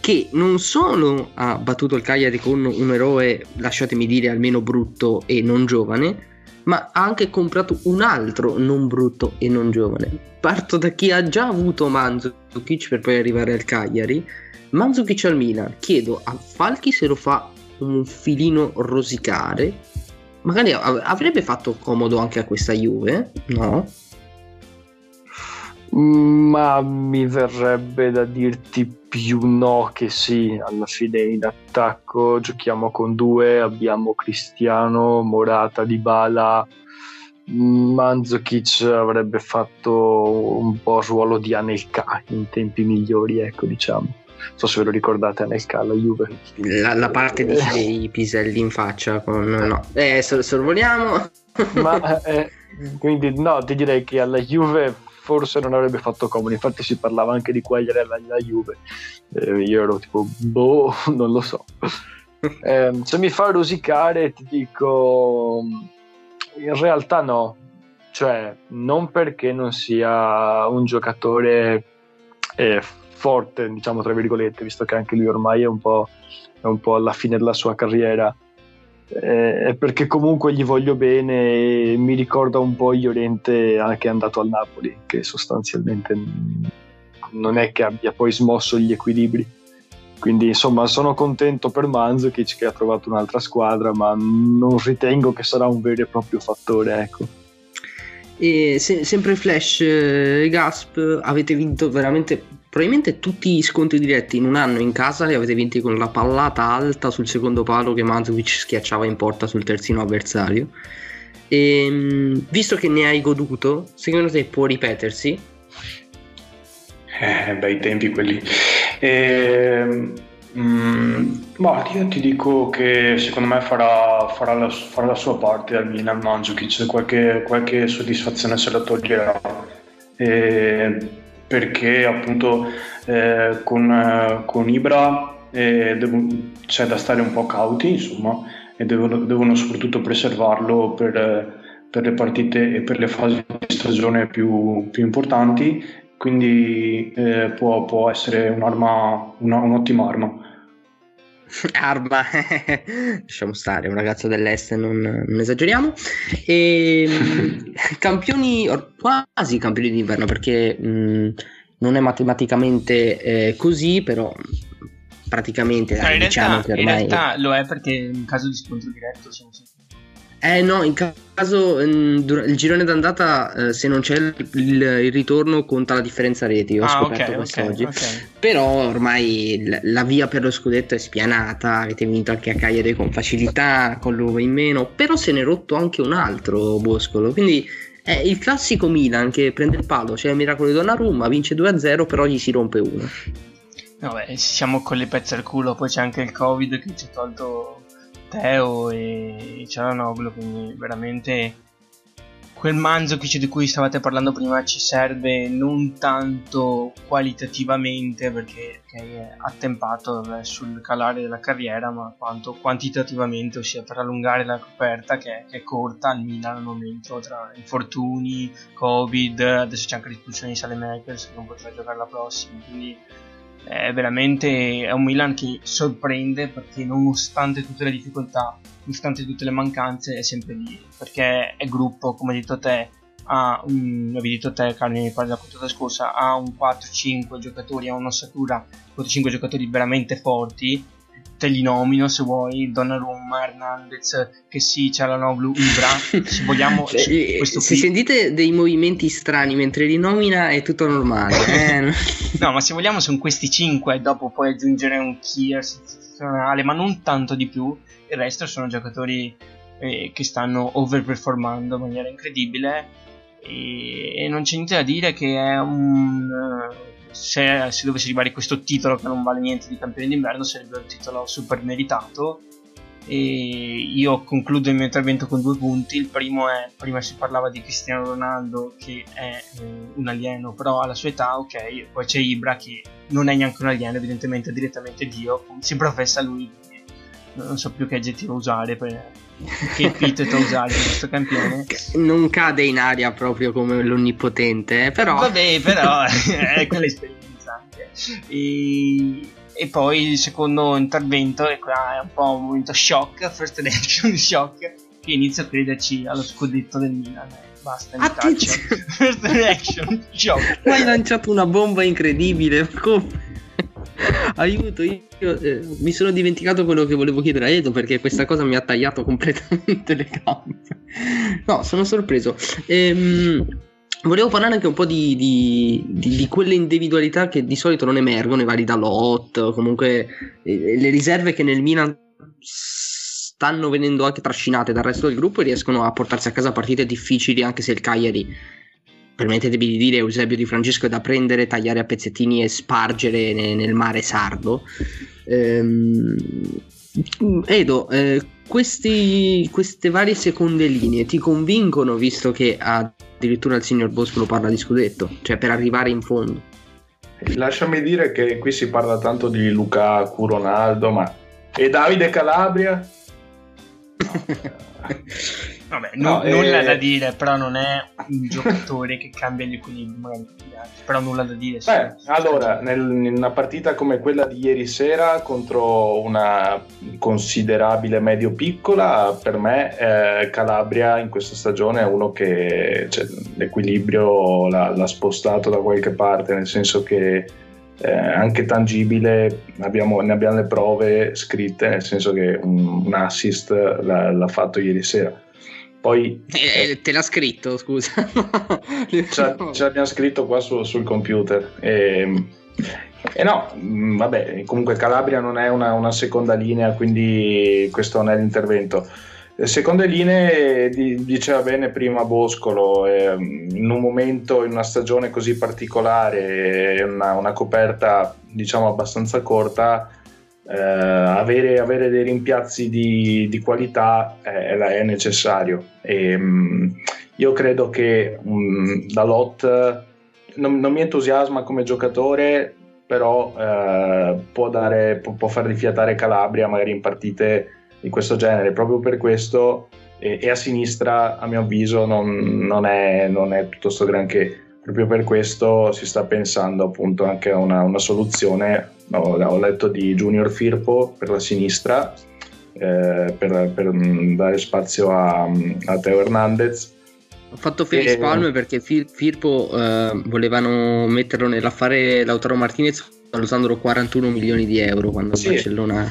che non solo ha battuto il Cagliari con un eroe, lasciatemi dire, almeno brutto e non giovane, ma ha anche comprato un altro non brutto e non giovane. Parto da chi ha già avuto Mandzukic per poi arrivare al Cagliari. Mandzukic al Milan, chiedo a Falchi se lo fa un filino rosicare. Magari av- avrebbe fatto comodo anche a questa Juve, no? Ma mi verrebbe da dirti più no che sì. Alla fine in attacco giochiamo con due, abbiamo Cristiano, Morata, Dybala. Mandzukic avrebbe fatto un po' il ruolo di Anelka in tempi migliori, ecco diciamo. Non so se ve lo ricordate Anelka alla Juve. La, la parte di dei piselli in faccia con... No, eh, sor- sorvoliamo. Ma [LAUGHS] eh, quindi no, ti direi che alla Juve forse non avrebbe fatto comodo. Infatti si parlava anche di Quagliare alla, alla Juve. Eh, io ero tipo, boh, [LAUGHS] non lo so. [LAUGHS] Eh, se mi fa rosicare ti dico, in realtà no. Cioè, non perché non sia un giocatore eh, forte, diciamo tra virgolette, visto che anche lui ormai è un po', è un po alla fine della sua carriera eh, perché comunque gli voglio bene e mi ricorda un po' Llorente che è andato al Napoli, che sostanzialmente non è che abbia poi smosso gli equilibri. Quindi insomma sono contento per Mandzukic che ha trovato un'altra squadra, ma non ritengo che sarà un vero e proprio fattore, ecco. E se- sempre Flash e Gasp avete vinto veramente probabilmente tutti gli scontri diretti in un anno in casa li avete vinti con la pallata alta sul secondo palo che Mandzukic schiacciava in porta sul terzino avversario. E, visto che ne hai goduto, secondo te può ripetersi? Eh, bei tempi quelli. Ehm, mm, ma io ti dico che secondo me farà, farà la, farà la sua parte al Milan Mandzukic, qualche, qualche soddisfazione se la toglierà. Eh, perché appunto eh, con, con, Ibra eh, devo, c'è da stare un po' cauti, insomma, e devono, devono soprattutto preservarlo per, per, le partite e per le fasi di stagione più, più importanti, quindi eh, può, può, essere un'arma, una, un'ottima arma. [LAUGHS] Arma, [LAUGHS] lasciamo stare, un ragazzo dell'est, non, non esageriamo. E, [LAUGHS] campioni, quasi campioni d'inverno, perché mh, non è matematicamente eh, così, però praticamente dai, in, diciamo realtà, ormai... in realtà lo è perché in caso di scontro diretto siamo sempre eh no, in caso in, il girone d'andata, eh, se non c'è il, il, il, ritorno, conta la differenza reti. Ho ah, scoperto okay, quest'oggi. Okay, okay. Però ormai la, la, via per lo scudetto è spianata. Avete vinto anche a Cagliari con facilità, con l'uva in meno. Però se ne è rotto anche un altro Boscolo. Quindi è il classico Milan che prende il palo. C'è il miracolo di Donnarumma, vince 2-0, però gli si rompe uno. Vabbè, siamo con le pezze al culo. Poi c'è anche il Covid che ci ha tolto Teo e Cialanoglu, quindi veramente quel Manzokic di cui stavate parlando prima ci serve non tanto qualitativamente perché è attempato sul calare della carriera ma quanto quantitativamente ossia per allungare la coperta che, che è corta al Milan al momento tra infortuni, covid adesso c'è anche l'espulsione di Salemakers che non potrà giocare la prossima quindi è veramente è un Milan che sorprende perché nonostante tutte le difficoltà, nonostante tutte le mancanze è sempre lì, perché è gruppo, come hai detto te, ha un, avevi detto te Carlo mi parli della puntata scorsa, ha un 4-5 giocatori, ha un'ossatura 4-5 giocatori veramente forti te li nomino se vuoi Donnarumma, Hernandez, che sì, c'è la Noglu, Ibra. [LAUGHS] Se vogliamo cioè, se qui... sentite dei movimenti strani mentre li nomina è tutto normale [LAUGHS] eh? no? Ma se vogliamo sono questi 5 e dopo puoi aggiungere un Kier sensazionale ma non tanto di più. Il resto sono giocatori eh, che stanno overperformando in maniera incredibile. E, e non c'è niente da dire che è un se si dovesse arrivare questo titolo che non vale niente di campione d'inverno sarebbe un titolo super meritato. E io concludo il mio intervento con due punti. Il primo è prima si parlava di Cristiano Ronaldo che è eh, un alieno però alla sua età ok poi c'è Ibra che non è neanche un alieno evidentemente è direttamente Dio si professa lui non so più che aggettivo usare per, che epiteto usare questo campione. Non cade in aria proprio come l'onnipotente eh, però vabbè però [LAUGHS] è quell'esperienza anche. E, e poi il secondo intervento e qua è un po' un momento shock first reaction shock che inizio a crederci allo scudetto del Milan basta mi [LAUGHS] first reaction shock. Hai lanciato una bomba incredibile come [LAUGHS] Aiuto, io eh, mi sono dimenticato quello che volevo chiedere a Edo perché questa cosa mi ha tagliato [LAUGHS] completamente le gambe. No, sono sorpreso. Ehm, volevo parlare anche un po' di, di, di, di, quelle individualità che di solito non emergono, i vari Dalot, comunque eh, le riserve che nel Milan stanno venendo anche trascinate dal resto del gruppo e riescono a portarsi a casa partite difficili anche se il Cagliari permettetemi di dire Eusebio Di Francesco è da prendere, tagliare a pezzettini e spargere ne, nel mare sardo. Ehm, Edo, eh, questi, queste varie seconde linee ti convincono visto che addirittura il signor Bosco lo parla di scudetto, cioè per arrivare in fondo? Lasciami dire che qui si parla tanto di Lukaku, Ronaldo, ma e Davide Calabria? [LAUGHS] Vabbè, no, n- nulla eh... da dire, però non è un [LAUGHS] giocatore che cambia gli equilibri però nulla da dire. Beh, allora, nel, in una partita come quella di ieri sera contro una considerabile medio-piccola, per me eh, Calabria in questa stagione è uno che cioè, l'equilibrio l'ha, l'ha spostato da qualche parte, nel senso che eh, anche tangibile, abbiamo, ne abbiamo le prove scritte, nel senso che un, un assist l'ha, l'ha, fatto ieri sera. Poi, eh, eh, te l'ha scritto, scusa. ce, ce l'abbiamo scritto qua su, sul computer. E, ehm, e no, mm, vabbè, comunque Calabria non è una, una, seconda linea, quindi questo non è l'intervento. Seconde linee, diceva bene prima Boscolo, eh, in un momento, in una stagione così particolare, una, una coperta diciamo abbastanza corta, eh, avere, avere, dei rimpiazzi di, di qualità è, è necessario. E, um, io credo che um, Dalot non, non, mi entusiasma come giocatore, però eh, può, dare, può, può, far rifiatare Calabria magari in partite di questo genere. Proprio per questo, e, e a sinistra, a mio avviso, non, non, è, non è tutto sto granché. Proprio per questo si sta pensando appunto anche a una, una soluzione. Ho, ho letto di Junior Firpo per la sinistra, eh, per, per, dare spazio a, a Teo Hernandez. Ho fatto Felix e... Palme perché Fir- Firpo eh, volevano metterlo nell'affare Lautaro Martinez usandolo 41 milioni di euro quando sì. Barcellona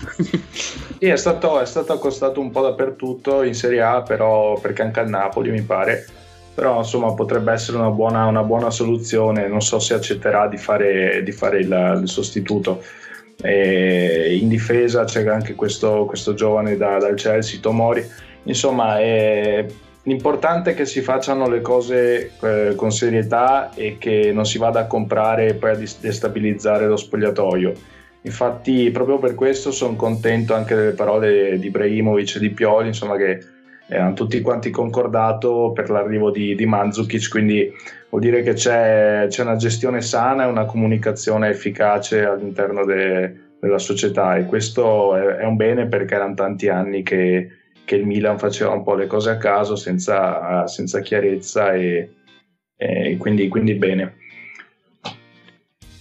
sì, è stato, è stato accostato un po' dappertutto in Serie A però perché anche al Napoli mi pare però insomma potrebbe essere una buona, una buona soluzione. Non so se accetterà di fare, di fare il, il, sostituto. E in difesa c'è anche questo, questo giovane da, dal Chelsea Tomori. Insomma è L'importante è che si facciano le cose eh, con serietà e che non si vada a comprare e poi a destabilizzare lo spogliatoio. Infatti, proprio per questo sono contento anche delle parole di Ibrahimovic e di Pioli, insomma, che hanno tutti quanti concordato per l'arrivo di, di Mandzukic, quindi vuol dire che c'è, c'è, una gestione sana e una comunicazione efficace all'interno de, della società e questo è, è un bene perché erano tanti anni che che il Milan faceva un po' le cose a caso senza, senza chiarezza e, e quindi, quindi, bene.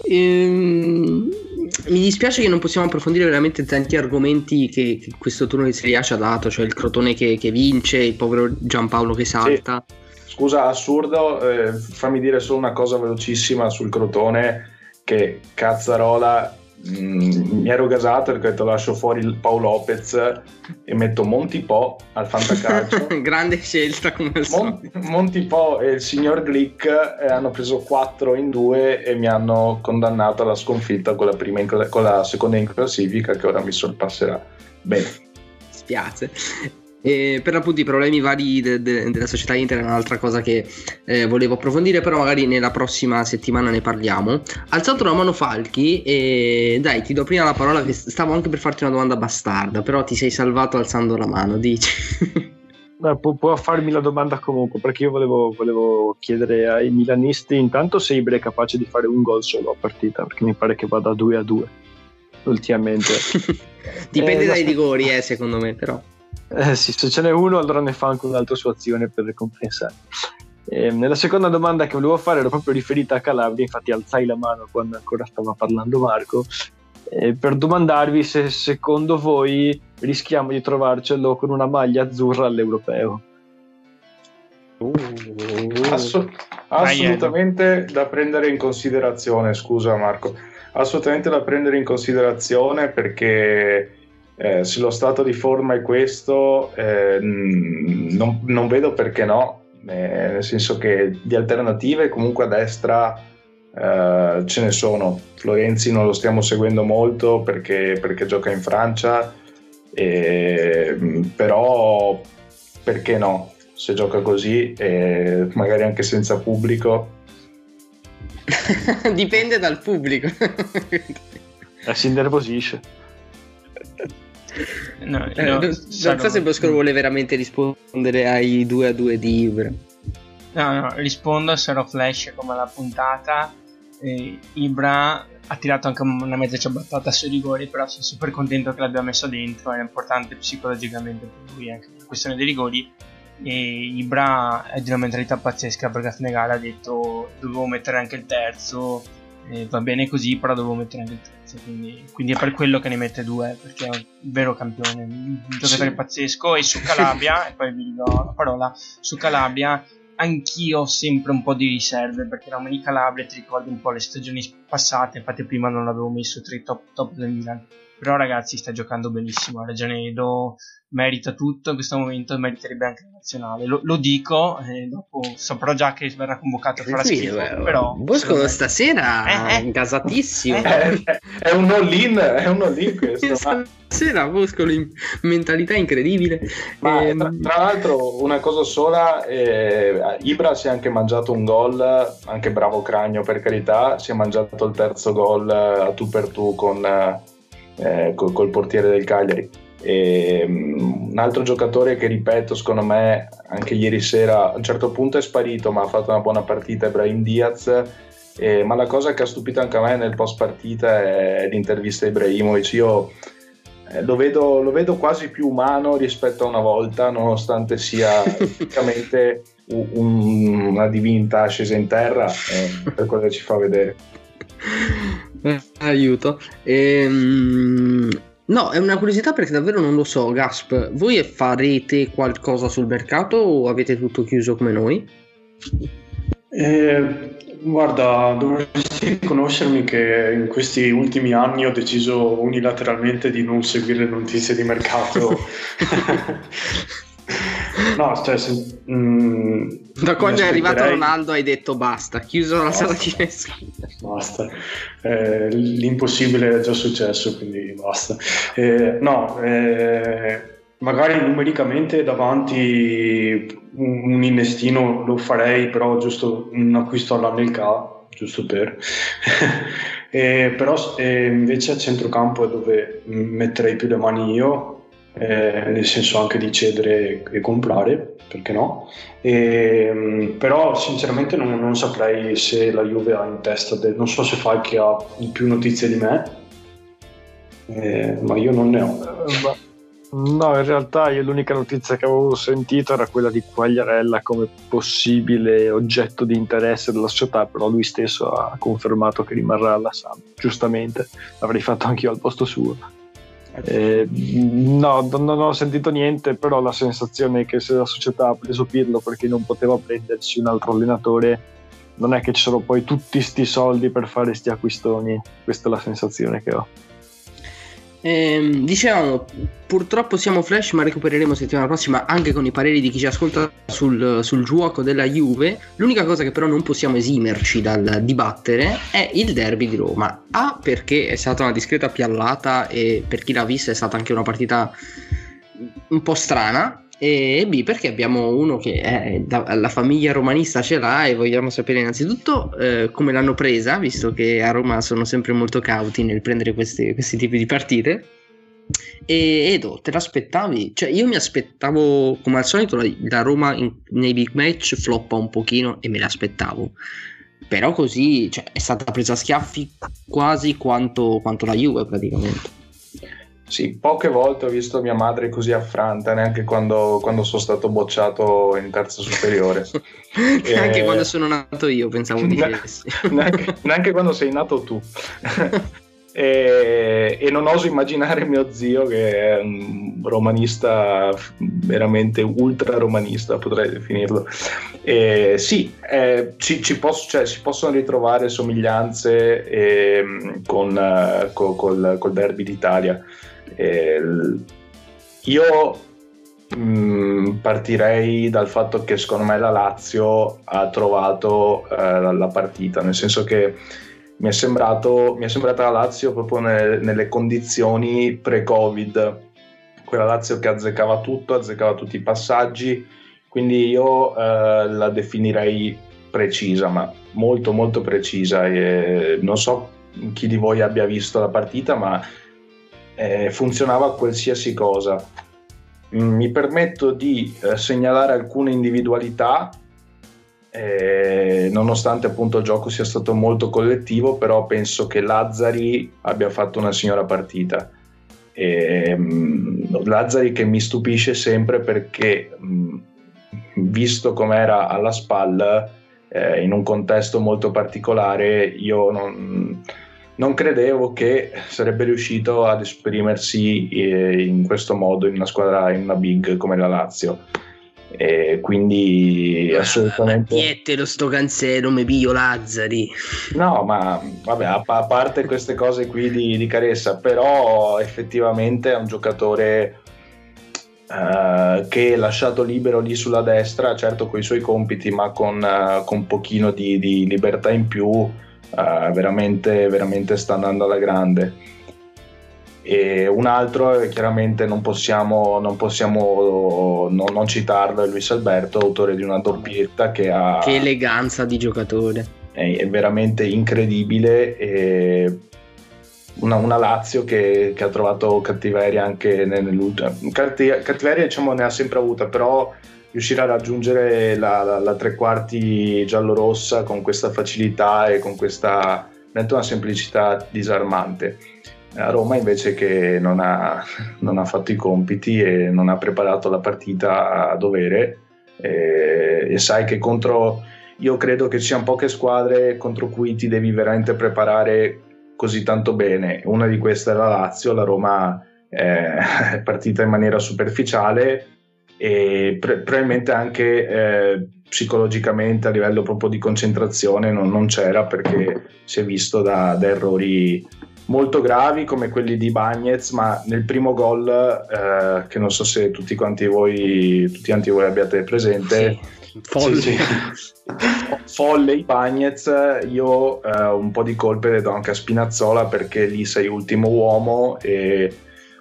Ehm, mi dispiace che non possiamo approfondire veramente tanti argomenti che, che questo turno di Serie A ci ha dato, cioè il Crotone che, che vince, il povero Giampaolo che salta. Sì. Scusa, assurdo, eh, fammi dire solo una cosa velocissima sul Crotone che Cazzarola Mm, mi ero gasato perché ho detto lascio fuori il Paolo Lopez e metto Monti Po al fantacalcio. [LAUGHS] Grande scelta come al Mon- Monti Po e il signor Glick eh, hanno preso 4 in 2 e mi hanno condannato alla sconfitta con la, prima in, con la seconda in classifica che ora mi sorpasserà. Bene. Spiace e per appunto i problemi vari de- de- della società Inter è un'altra cosa che eh, volevo approfondire, però magari nella prossima settimana ne parliamo. Alzato la mano Falchi e dai, ti do prima la parola che stavo anche per farti una domanda bastarda, però ti sei salvato alzando la mano, dici. [LAUGHS] Beh, può, può, farmi la domanda comunque, perché io volevo, volevo, chiedere ai milanisti intanto se Ibre è capace di fare un gol solo a partita, perché mi pare che vada 2 a 2 ultimamente. [LAUGHS] Dipende eh, dai rigori, [LAUGHS] eh, secondo me, però. Eh sì, se ce n'è uno allora ne fa anche un'altra sua azione per recompensare. E nella seconda domanda che volevo fare era proprio riferita a Calabria, infatti alzai la mano quando ancora stava parlando Marco, eh, per domandarvi se secondo voi rischiamo di trovarcelo con una maglia azzurra all'europeo. Uh, Assu- assolutamente da prendere in considerazione, scusa Marco, assolutamente da prendere in considerazione perché eh, se lo stato di forma è questo, eh, non, non, vedo perché no, eh, nel senso che di alternative comunque a destra eh, ce ne sono. Florenzi non lo stiamo seguendo molto perché, perché gioca in Francia, però perché no? Se gioca così, magari anche senza pubblico. [LAUGHS] Dipende dal pubblico. Eh, si innervosisce. No, eh, non so se Bosco vuole veramente rispondere ai 2 a 2 di Ibra. No, no, rispondo, sarò flash come la puntata. Eh, Ibra ha tirato anche una mezza ciabattata sui rigori, però sono super contento che l'abbia messo dentro, è importante psicologicamente per lui anche la questione dei rigori. E Ibra è di una mentalità pazzesca perché a fine gara ha detto dovevo mettere anche il terzo, eh, va bene così, però dovevo mettere anche il terzo quindi, quindi, è per quello che ne mette due, perché è un vero campione, un giocatore sì. pazzesco. E su Calabria, e poi vi do la parola, su Calabria anch'io ho sempre un po' di riserve, perché Roma di Calabria ti ricordi un po' le stagioni passate, infatti prima non l'avevo messo tra i top, top del Milan. Però ragazzi sta giocando benissimo, Regenedo merita tutto in questo momento e meriterebbe anche la nazionale. Lo, lo dico, eh, dopo saprò già che verrà convocato a fare schifo, eh, però... Bosco stasera è eh, eh, gasatissimo. Eh, è un all-in, è un all-in questo. [LAUGHS] Stasera Bosco in mentalità incredibile. Ma, eh, tra, tra, l'altro una cosa sola, Ibra si è anche mangiato un gol, anche bravo Cragno per carità, si è mangiato il terzo gol a tu per tu con eh, col, col, portiere del Cagliari. E, um, un altro giocatore che ripeto, secondo me, anche ieri sera a un certo punto è sparito, ma ha fatto una buona partita, è Brahim Diaz. Eh, ma la cosa che ha stupito anche a me nel post partita è l'intervista a Ibrahimovic. Io eh, lo, vedo, lo, vedo, quasi più umano rispetto a una volta, nonostante sia [LAUGHS] effettivamente un, una divinità scesa in terra eh, per quello che ci fa vedere. [LAUGHS] [LAUGHS] Aiuto. Ehm, no, è una curiosità perché davvero non lo so, Gasp. Voi farete qualcosa sul mercato o avete tutto chiuso come noi? Eh, guarda, dovresti conoscermi che in questi ultimi anni ho deciso unilateralmente di non seguire le notizie di mercato. [LAUGHS] [LAUGHS] no, cioè, se, mm, da quando è arrivato Ronaldo hai detto basta, chiuso la sala cinese. Basta, eh, l'impossibile è già successo, quindi basta. Eh, no, eh, magari numericamente davanti un, un, innestino lo farei, però giusto un acquisto all'Anelka, giusto per. [LAUGHS] eh, però eh, invece a centrocampo è dove metterei più le mani io, eh, nel senso anche di cedere e comprare, perché no? E, però sinceramente non, non, saprei se la Juve ha in testa, del, non so se Falchi ha più notizie di me, eh, ma io non ne ho. Eh, No, in realtà io l'unica notizia che avevo sentito era quella di Quagliarella come possibile oggetto di interesse della società, però lui stesso ha confermato che rimarrà alla Sam. Giustamente, l'avrei fatto anch'io al posto suo. Eh, no, non ho sentito niente, però la sensazione è che se la società ha preso Pirlo perché non poteva prendersi un altro allenatore, non è che ci sono poi tutti sti soldi per fare sti acquistoni. Questa è la sensazione che ho. Ehm, dicevamo, purtroppo siamo flash, ma recupereremo settimana prossima anche con i pareri di chi ci ascolta sul, sul, gioco della Juve. L'unica cosa che però non possiamo esimerci dal dibattere è il derby di Roma. A perché è stata una discreta piallata e per chi l'ha vista è stata anche una partita un po' strana e B perché abbiamo uno che è, la famiglia romanista ce l'ha e vogliamo sapere innanzitutto eh, come l'hanno presa, visto che a Roma sono sempre molto cauti nel prendere questi, questi tipi di partite. E Edo, te l'aspettavi? Cioè, io mi aspettavo, come al solito, la, la Roma in, nei big match floppa un pochino e me l'aspettavo. Però così cioè, è stata presa a schiaffi quasi quanto, quanto la Juve praticamente. Sì, poche volte ho visto mia madre così affranta, neanche quando, quando sono stato bocciato in terza superiore. [LAUGHS] neanche e... quando sono nato io pensavo di ne- [LAUGHS] neanche, neanche quando sei nato tu. [LAUGHS] e, e, non oso immaginare mio zio che è un romanista veramente ultra romanista potrei definirlo e sì eh, ci, ci posso, cioè, si possono ritrovare somiglianze eh, con, uh, col, col, col derby d'Italia eh, io mh, mm, partirei dal fatto che secondo me la Lazio ha trovato eh, la partita, nel senso che mi è, sembrato, mi è sembrata la Lazio proprio nelle, nelle condizioni pre-Covid, quella Lazio che azzeccava tutto, azzeccava tutti i passaggi, quindi io eh, la definirei precisa, ma molto molto precisa. E non so chi di voi abbia visto la partita, ma eh, funzionava qualsiasi cosa. Mm, mi permetto di eh, segnalare alcune individualità, eh, nonostante appunto il gioco sia stato molto collettivo, però penso che Lazzari abbia fatto una signora partita. E, um, Lazzari che mi stupisce sempre perché, um, visto com'era alla spalla, eh, in un contesto molto particolare, io non non credevo che sarebbe riuscito ad esprimersi eh, in questo modo in una squadra, in una big come la Lazio. E quindi assolutamente niente lo sto canzero me Pio Lazzari no ma vabbè a, a parte queste cose qui di, di, Caressa però effettivamente è un giocatore uh, che lasciato libero lì sulla destra certo con i suoi compiti ma con, uh, con un pochino di, di libertà in più uh, veramente, veramente sta andando alla grande. E un altro, chiaramente non possiamo, non, possiamo non, non citarlo, è Luis Alberto, autore di una doppietta che ha... Che eleganza di giocatore. È, è veramente incredibile. E una, una, Lazio che, che, ha trovato cattiveria anche nell'ultimo. Cattiveria diciamo ne ha sempre avuta, però riuscire a raggiungere la, la, la tre quarti giallo-rossa con questa facilità e con questa una semplicità disarmante. a Roma invece che non ha, [LAUGHS] non ha fatto i compiti e non ha preparato la partita a dovere e, e sai che contro io credo che ci siano poche squadre contro cui ti devi veramente preparare così tanto bene. Una di queste è la Lazio, la Roma [LAUGHS] è partita in maniera superficiale e pre- probabilmente anche eh, psicologicamente a livello proprio di concentrazione non, non c'era perché si è visto da, da, errori molto gravi come quelli di Bagnez ma nel primo gol eh, che non so se tutti quanti voi tutti quanti voi abbiate presente Folle. Sì, sì. Folle i Bagnez, io eh, un po' di colpe le do anche a Spinazzola perché lì sei ultimo uomo e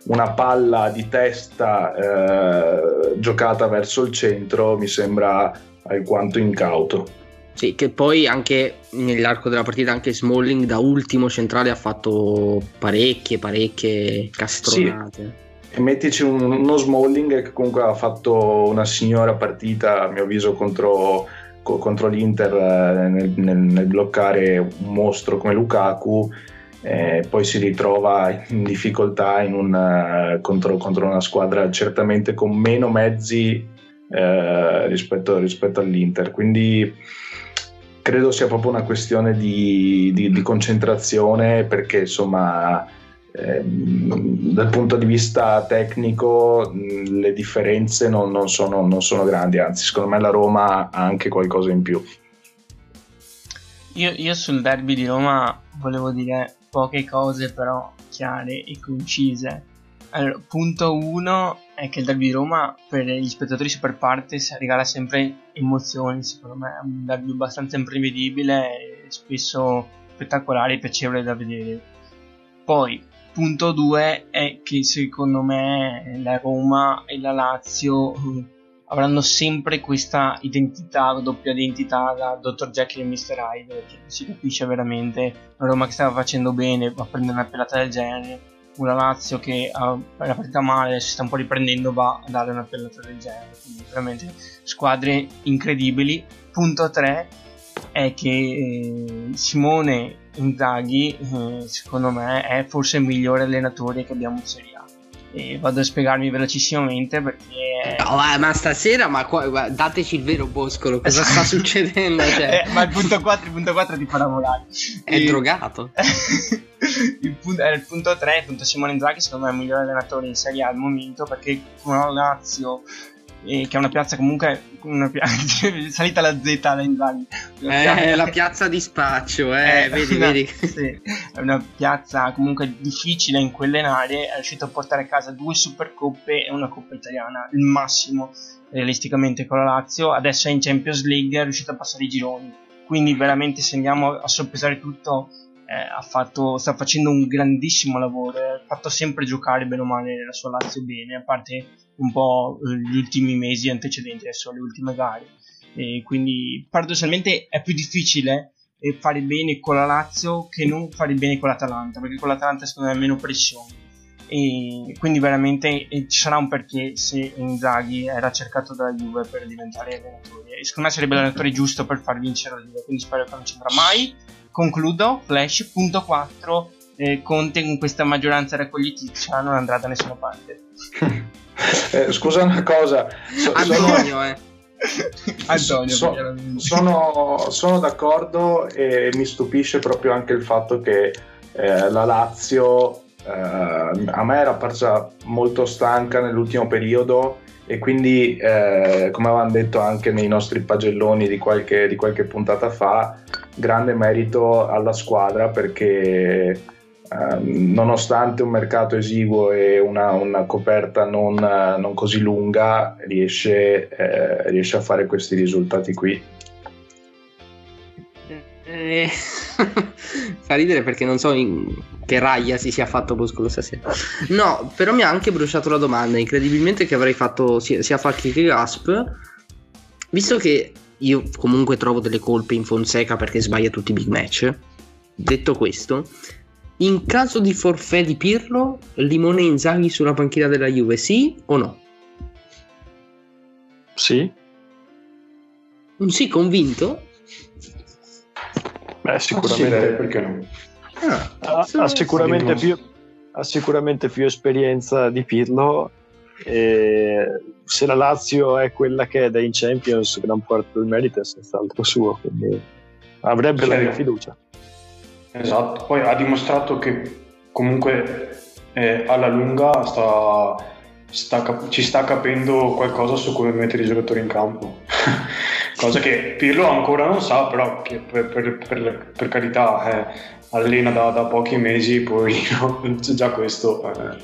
una palla di testa eh, giocata verso il centro mi sembra alquanto incauto. Sì, che poi anche nell'arco della partita anche Smalling da ultimo centrale ha fatto parecchie, parecchie castronate. Sì e mettici un, uno Smalling che comunque ha fatto una signora partita, a mio avviso, contro, contro l'Inter eh, nel, nel, nel, bloccare un mostro come Lukaku. Eh, poi si ritrova in difficoltà in un, uh, contro, contro, una squadra certamente con meno mezzi uh, rispetto, rispetto, all'Inter. Quindi credo sia proprio una questione di, di, di concentrazione perché insomma Ehm, dal punto di vista tecnico le differenze non, non, sono, non, sono, grandi, anzi secondo me la Roma ha anche qualcosa in più. Io, io sul derby di Roma volevo dire poche cose però chiare e concise. Allora, punto 1 è che il derby di Roma per gli spettatori super partes regala sempre emozioni, secondo me è un derby abbastanza imprevedibile e spesso spettacolare e piacevole da vedere. Poi punto 2 è che secondo me la Roma e la Lazio avranno sempre questa identità, doppia identità da Dr. Jekyll e Mr. Hyde, perché si capisce veramente una Roma che stava facendo bene va a prendere una pelata del genere, una Lazio che la partita male, si sta un po' riprendendo, va a dare una pelata del genere, quindi veramente squadre incredibili. Punto 3 è che eh, Simone Inzaghi eh, secondo me è forse il migliore allenatore che abbiamo in Serie A e vado a spiegarmi velocissimamente perché no, ma stasera ma qua, dateci il vero Boscolo cosa sta succedendo [LAUGHS] cioè. eh, ma il punto 4 il punto 4 ti farà volare è e... drogato. [LAUGHS] Il, punto, eh, il punto 3 il punto Simone Inzaghi secondo me è il migliore allenatore in Serie A al momento perché con la Lazio che è una piazza comunque una piazza, [LAUGHS] salita la Z da Inzaghi. Eh, la piazza di spaccio eh, eh vedi, [LAUGHS] una, vedi. Sì, è una piazza comunque difficile in quelle aree è riuscito a portare a casa due supercoppe e una coppa italiana il massimo realisticamente con la Lazio. Adesso è in Champions League è riuscito a passare i gironi. Quindi veramente se andiamo a soppesare tutto eh, fatto, sta facendo un grandissimo lavoro ha fatto sempre giocare bene o male la sua Lazio bene a parte un po' gli ultimi mesi antecedenti adesso le ultime gare. E quindi paradossalmente è più difficile eh, fare bene con la Lazio che non fare bene con l'Atalanta perché con l'Atalanta secondo me meno pressione e quindi veramente ci sarà un perché se Inzaghi era cercato dalla Juve per diventare allenatore. E secondo me sarebbe l'allenatore giusto per far vincere la Juve quindi spero che non ci andrà mai. Concludo Flash punto 4 eh, Conte con questa maggioranza raccogliticcia non andrà da nessuna parte [LAUGHS] Eh, scusa una cosa, so, Antonio, eh. [LAUGHS] Antonio, so, sono, sono, d'accordo e mi stupisce proprio anche il fatto che eh, la Lazio eh, a me era apparsa molto stanca nell'ultimo periodo e quindi eh, come avevamo detto anche nei nostri pagelloni di qualche, di qualche puntata fa grande merito alla squadra perché Ehm, nonostante un mercato esiguo e una, una coperta non, non, così lunga, riesce, eh, riesce, a fare questi risultati qui. Eh, [LAUGHS] fa ridere perché non so che raglia si sia fatto Boscolo stasera. No, però mi ha anche bruciato la domanda. Incredibilmente che avrei fatto sia, sia Facchi che Gasp. Visto che io comunque trovo delle colpe in Fonseca perché sbaglia tutti i big match. Detto questo, in caso di forfè di Pirlo, Limone Inzaghi sulla panchina della Juve, sì o no? Sì. Un sì convinto? Beh, sicuramente. Ah, sì, perché no? Ah, ha, ha, sicuramente più, ha sicuramente più esperienza di Pirlo e se la Lazio è quella che è dai Champions gran parte del merito è senz'altro suo quindi avrebbe la mia fiducia esatto poi ha dimostrato che comunque eh, alla lunga sta, sta cap- ci sta capendo qualcosa su come mettere i giocatori in campo [LAUGHS] cosa che Pirlo ancora non sa però che per, per, per, per carità eh, allena da, da, pochi mesi poi [LAUGHS] già questo eh,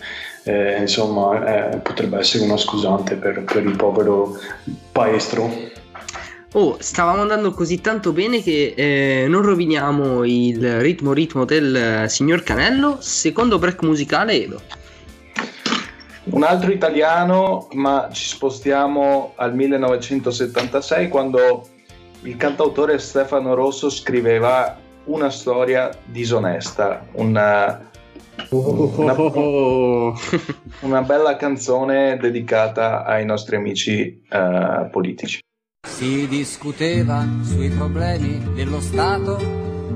eh, insomma eh, potrebbe essere una scusante per, per il povero paestro. Oh, stavamo andando così tanto bene che eh, non roviniamo il ritmo ritmo del eh, signor Canello. Secondo break musicale, Edo. Un altro italiano, ma ci spostiamo al 1976 quando il cantautore Stefano Rosso scriveva una storia disonesta, una, una, [LAUGHS] una, bella canzone dedicata ai nostri amici uh, politici. Si discuteva sui problemi dello Stato,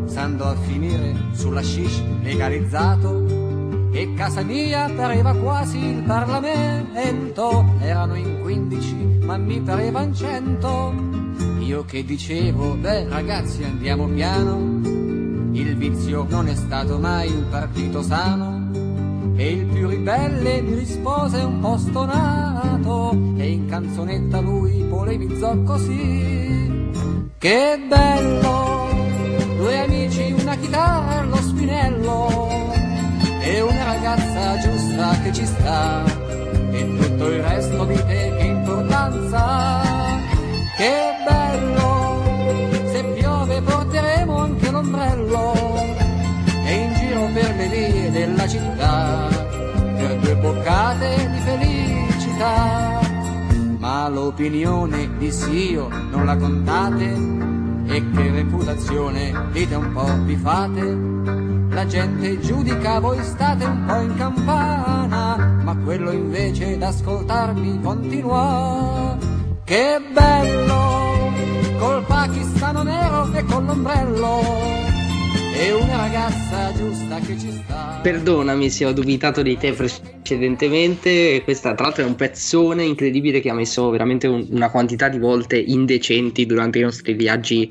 stando a finire sulla shish legalizzato. E casa mia pareva quasi il Parlamento, erano in 15 ma mi parevano 100. Io che dicevo, beh ragazzi andiamo piano, il vizio non è stato mai un partito sano e il più ribelle mi rispose un po' stonato e in canzonetta lui polemizzò così. Che bello, due amici, una chitarra, lo spinello e una ragazza giusta che ci sta e tutto il resto di te che importanza. Che bello, se piove porteremo anche l'ombrello vie della città per due boccate di felicità. Ma l'opinione di io non la contate e che reputazione dite un po' vi fate. La gente giudica, voi state un po' in campana, ma quello invece d'ascoltarmi continua. Che bello, col pakistano nero e con l'ombrello. E una ragazza giusta che ci sta. Perdonami se ho dubitato di te precedentemente. Questa, tra l'altro, è un pezzone incredibile che ha messo veramente un, una quantità di volte indecenti durante i nostri viaggi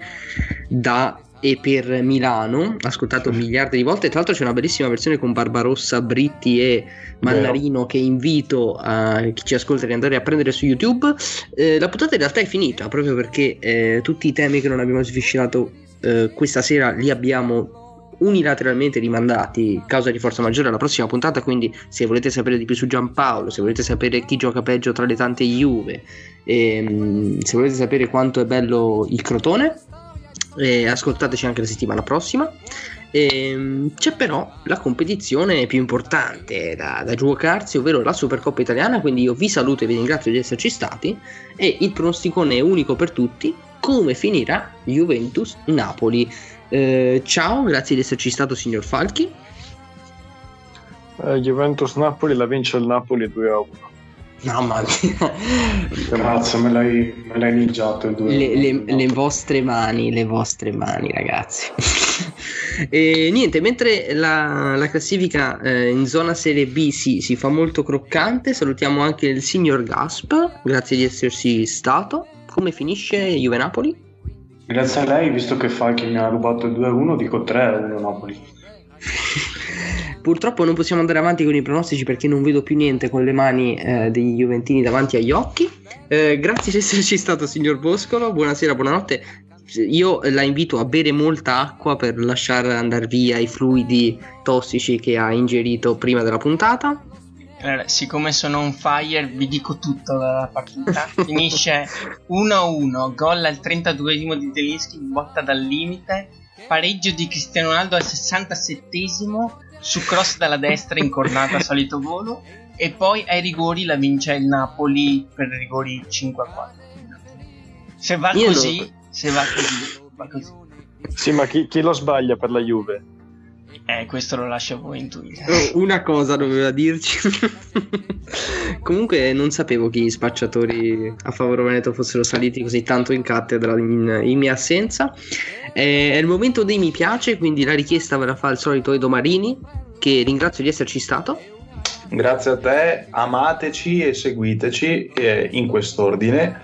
da e per Milano, ascoltato miliardi di volte. Tra l'altro, c'è una bellissima versione con Barbarossa, Britti e Mannarino Vero. che invito a chi ci ascolta di andare a prendere su YouTube. Eh, la puntata in realtà è finita proprio perché eh, tutti i temi che non abbiamo sviscerato eh, questa sera li abbiamo unilateralmente rimandati causa di forza maggiore alla prossima puntata quindi se volete sapere di più su Giampaolo se volete sapere chi gioca peggio tra le tante Juve ehm, se volete sapere quanto è bello il Crotone eh, ascoltateci anche la settimana prossima. Eh, c'è però la competizione più importante da, da, giocarsi, ovvero la Supercoppa italiana. Quindi io vi saluto e vi ringrazio di esserci stati. E il pronosticone è unico per tutti: come finirà Juventus-Napoli. Eh, ciao, grazie di esserci stato, signor Falchi. Eh, Juventus-Napoli la vince il Napoli 2 a 1. Mamma mia. Grazie, me l'hai, me l'hai ninjato. Le, le, le, vostre mani, le vostre mani, ragazzi. [LAUGHS] e niente, mentre la, la classifica eh, in zona Serie B si, si, fa molto croccante, salutiamo anche il signor Gasp. Grazie di esserci stato. Come finisce Juve Napoli? Grazie a lei, visto che Falchi mi ha rubato il 2-1, dico 3-1 Napoli. [LAUGHS] Purtroppo non possiamo andare avanti con i pronostici perché non vedo più niente con le mani eh, degli Juventini davanti agli occhi. Eh, grazie di esserci stato, signor Boscolo. Buonasera, buonanotte. Io la invito a bere molta acqua per lasciare andare via i fluidi tossici che ha ingerito prima della puntata. Allora, siccome sono on fire, vi dico tutto dalla partita. Finisce 1-1, gol al 32esimo di Zelinski, botta dal limite, pareggio di Cristiano Ronaldo al 67esimo su cross dalla destra incornata a solito volo. E poi ai rigori la vince il Napoli per rigori 5 a 4 se va Io così lo... se va così, va così. Sì ma chi, chi lo sbaglia per la Juve? Eh, questo lo lascio a voi intuire. [LAUGHS] Oh, una cosa doveva dirci. [LAUGHS] Comunque non sapevo che gli spacciatori a favore Veneto fossero saliti così tanto in cattedra in, in mia assenza. Eh, è il momento dei mi piace, quindi la richiesta ve la fa il solito Edo Marini, che ringrazio di esserci stato. Grazie a te, amateci e seguiteci eh, in quest'ordine.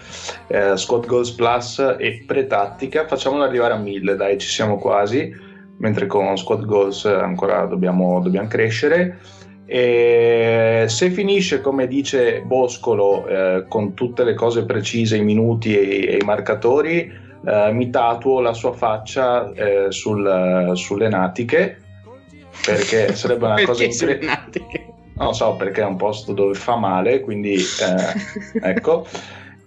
Eh, Squad Goals Plus e Pretattica, facciamolo arrivare a mille, dai, ci siamo quasi, mentre con Squad Goals ancora dobbiamo, dobbiamo crescere. E se finisce come dice Boscolo eh, con tutte le cose precise, i minuti e, e i marcatori, eh, mi tatuo la sua faccia eh, sul, sulle natiche perché sarebbe una [LAUGHS] cosa incredibile non so perché è un posto dove fa male, quindi eh, [LAUGHS] ecco.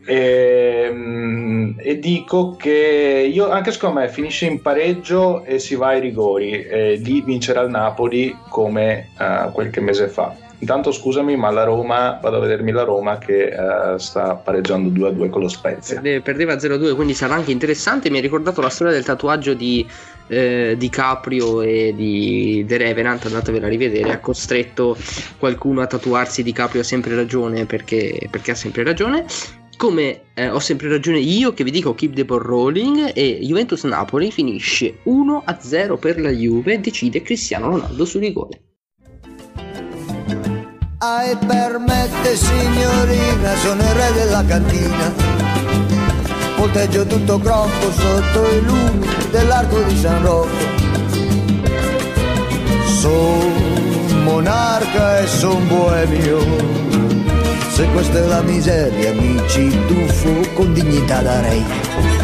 E, mm, e, dico che io anche secondo me finisce in pareggio e si va ai rigori e lì vincerà il Napoli come uh, qualche mese fa Intanto scusami, ma la Roma, vado a vedermi la Roma che uh, sta pareggiando 2-2 con lo Spezia. Perdeva 0-2, quindi sarà anche interessante. Mi ha ricordato la storia del tatuaggio di, eh, di Caprio e di The Revenant, andatevela a rivedere. Ha costretto qualcuno a tatuarsi di Caprio ha sempre ragione perché, perché ha sempre ragione. Come eh, ho sempre ragione io che vi dico keep the ball rolling e Juventus Napoli finisce 1-0 per la Juve, decide Cristiano Ronaldo su rigore. Ai permette signorina, sono il re della cantina. Volteggio tutto crocco sotto i lumi dell'arco di San Rocco. Son monarca e son boemio. Se questa è la miseria mi ci tuffo con dignità darei